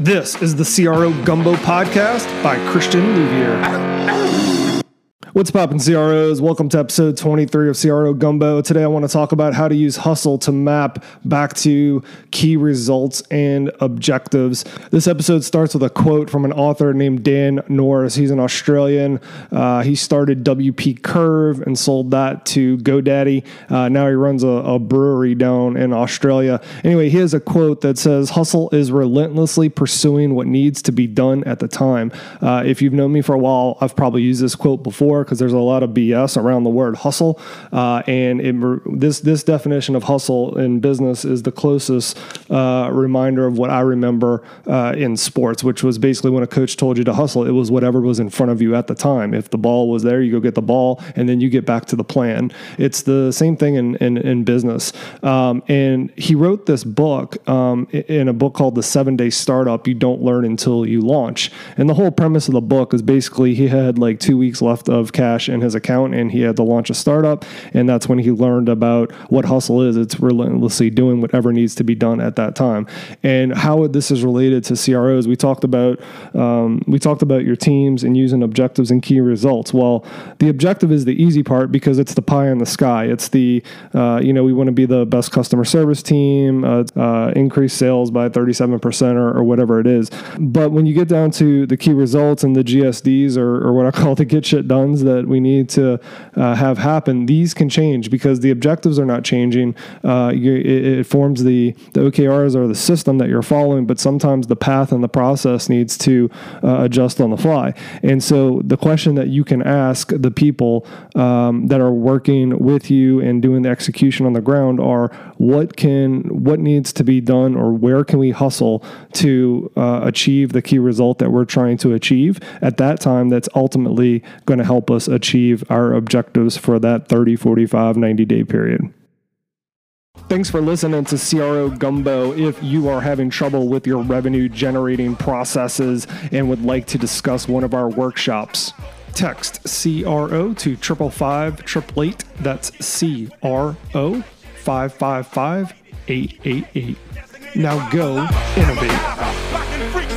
This is the CRO Gumbo Podcast by Christian Louvier. What's poppin', CROs? Welcome to episode 23 of CRO Gumbo. Today I want to talk about how to use hustle to map back to key results and objectives. This episode starts with a quote from an author named Dan Norris. He's an Australian. Uh, he started WP Curve and sold that to GoDaddy. Uh, now he runs a, a brewery down in Australia. Anyway, he has a quote that says, Hustle is relentlessly pursuing what needs to be done at the time. Uh, if you've known me for a while, I've probably used this quote before because there's a lot of BS around the word hustle. Uh, and it, this this definition of hustle in business is the closest uh, reminder of what I remember uh, in sports, which was basically when a coach told you to hustle, it was whatever was in front of you at the time. If the ball was there, you go get the ball, and then you get back to the plan. It's the same thing in in, in business. Um, and he wrote this book um, in a book called The Seven Day Startup. You don't learn until you launch. And the whole premise of the book is basically he had like two weeks left of cash in his account and he had to launch a startup. And that's when he learned about what hustle is. It's relentlessly doing whatever needs to be done at that time. And how this is related to CROs, we talked about um, we talked about your teams and using objectives and key results. Well, the objective is the easy part because it's the pie in the sky. It's the uh, you know we want to be the best customer service team, uh, uh, increase sales by 37% or, or, whatever it is. But when you get down to the key results and the GSDs or, or what I call the get shit done that we need to uh, have happen, these can change because the objectives are not changing. Uh, you, it, it, forms the, the OKRs or the system that you're following, but sometimes the path and the process needs to uh, adjust on the fly. And so the question that you can ask the people um, that are working with you and doing the execution on the ground are what can what needs to be done or where can we hustle to uh, achieve the key result that we're trying to achieve at that time that's ultimately going to help us achieve our objectives for that 30, 45, 90 day period. Thanks for listening to CRO Gumbo. If you are having trouble with your revenue generating processes and would like to discuss one of our workshops, text CRO to 555 That's CRO 555 888. Now go innovate.